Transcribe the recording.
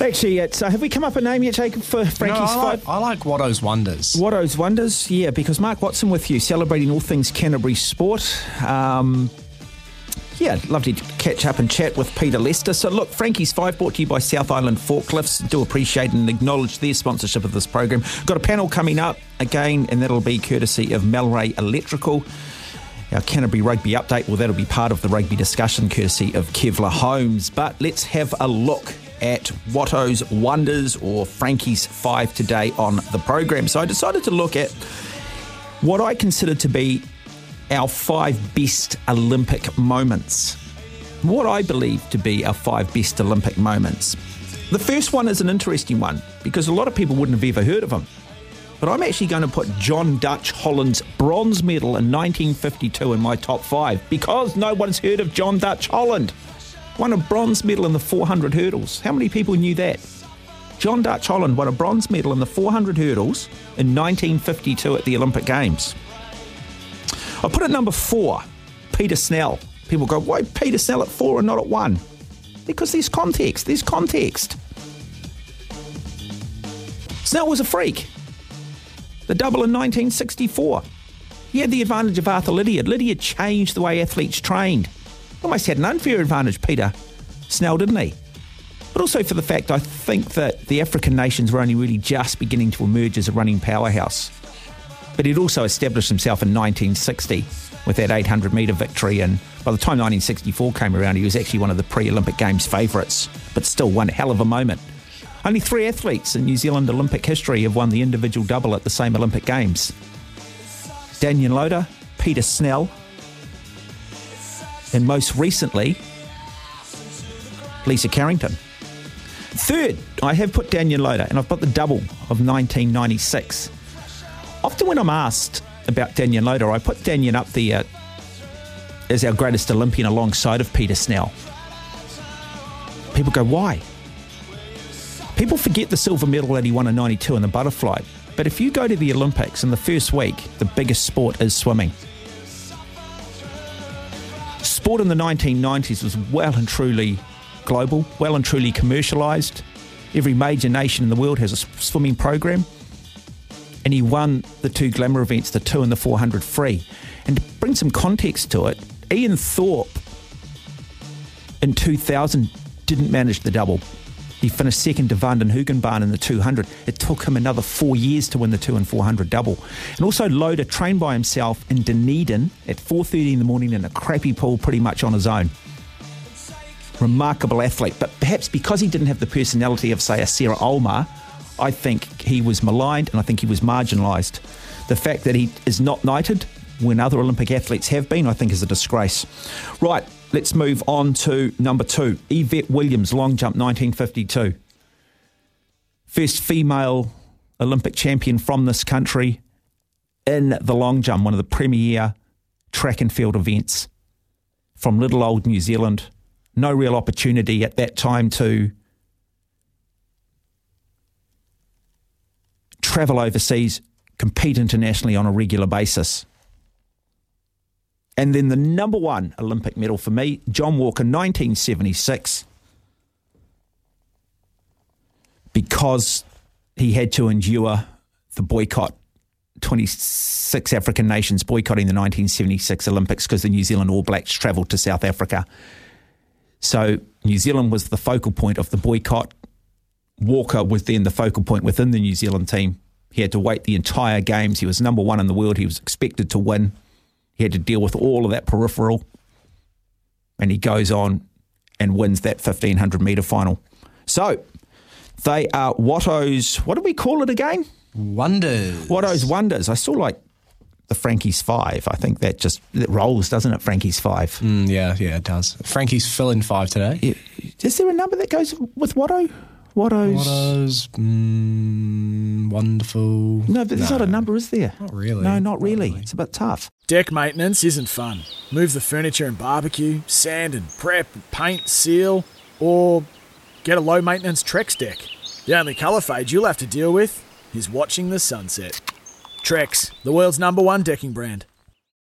Actually, it's, uh, have we come up a name yet, Jacob, for Frankie's No, I Five? like, I like Watto's Wonders. Watto's Wonders, yeah, because Mark Watson with you, celebrating all things Canterbury sport. Um, yeah, lovely to catch up and chat with Peter Lester. So, look, Frankie's Five brought to you by South Island Forklifts. Do appreciate and acknowledge their sponsorship of this program. Got a panel coming up again, and that'll be courtesy of Melray Electrical. Our Canterbury rugby update, well, that'll be part of the rugby discussion courtesy of Kevlar Holmes. But let's have a look at Watto's Wonders or Frankie's Five today on the program. So I decided to look at what I consider to be our five best Olympic moments. What I believe to be our five best Olympic moments. The first one is an interesting one because a lot of people wouldn't have ever heard of him. But I'm actually going to put John Dutch Holland's bronze medal in 1952 in my top five because no one's heard of John Dutch Holland. Won a bronze medal in the 400 hurdles. How many people knew that? John Dutch Holland won a bronze medal in the 400 hurdles in 1952 at the Olympic Games. I put at number four, Peter Snell. People go, why Peter Snell at four and not at one? Because there's context. There's context. Snell was a freak. The double in 1964. He had the advantage of Arthur Lydiard. Lydiard changed the way athletes trained. Almost had an unfair advantage, Peter Snell, didn't he? But also for the fact I think that the African nations were only really just beginning to emerge as a running powerhouse. But he'd also established himself in 1960 with that 800 metre victory. And by the time 1964 came around, he was actually one of the pre Olympic Games favourites, but still one hell of a moment. Only three athletes in New Zealand Olympic history have won the individual double at the same Olympic Games Danyon Loader, Peter Snell, and most recently, Lisa Carrington. Third, I have put Danyon Loader, and I've put the double of 1996. Often when I'm asked about Danyon Loader, I put Danyon up there uh, as our greatest Olympian alongside of Peter Snell. People go, why? People forget the silver medal that he won in 92 in the butterfly. But if you go to the Olympics in the first week, the biggest sport is swimming. Sport in the 1990s was well and truly global, well and truly commercialised. Every major nation in the world has a swimming program. And he won the two glamour events, the two and the 400 free. And to bring some context to it, Ian Thorpe in 2000 didn't manage the double. He finished second to Van den Hoogenband in the 200. It took him another four years to win the 2 and 400 double. And also Loader trained by himself in Dunedin at 4.30 in the morning in a crappy pool pretty much on his own. Remarkable athlete. But perhaps because he didn't have the personality of, say, a Sarah Ulmer, I think he was maligned and I think he was marginalised. The fact that he is not knighted when other Olympic athletes have been, I think, is a disgrace. Right, let's move on to number two. Yvette Williams, long jump 1952. First female Olympic champion from this country in the long jump, one of the premier track and field events from little old New Zealand. No real opportunity at that time to travel overseas, compete internationally on a regular basis. And then the number one Olympic medal for me, John Walker, 1976, because he had to endure the boycott. 26 African nations boycotting the 1976 Olympics because the New Zealand All Blacks travelled to South Africa. So New Zealand was the focal point of the boycott. Walker was then the focal point within the New Zealand team. He had to wait the entire games. He was number one in the world. He was expected to win. He had to deal with all of that peripheral. And he goes on and wins that 1500 metre final. So they are Watto's, what do we call it again? Wonders. Watto's Wonders. I still like the Frankie's Five. I think that just it rolls, doesn't it? Frankie's Five. Mm, yeah, yeah, it does. Frankie's fill in five today. Is there a number that goes with Watto? Watto's. Watto's, mm, wonderful. No, but there's not a number, is there? Not really. No, not really. It's a bit tough. Deck maintenance isn't fun. Move the furniture and barbecue, sand and prep, paint, seal, or get a low maintenance Trex deck. The only colour fade you'll have to deal with is watching the sunset. Trex, the world's number one decking brand.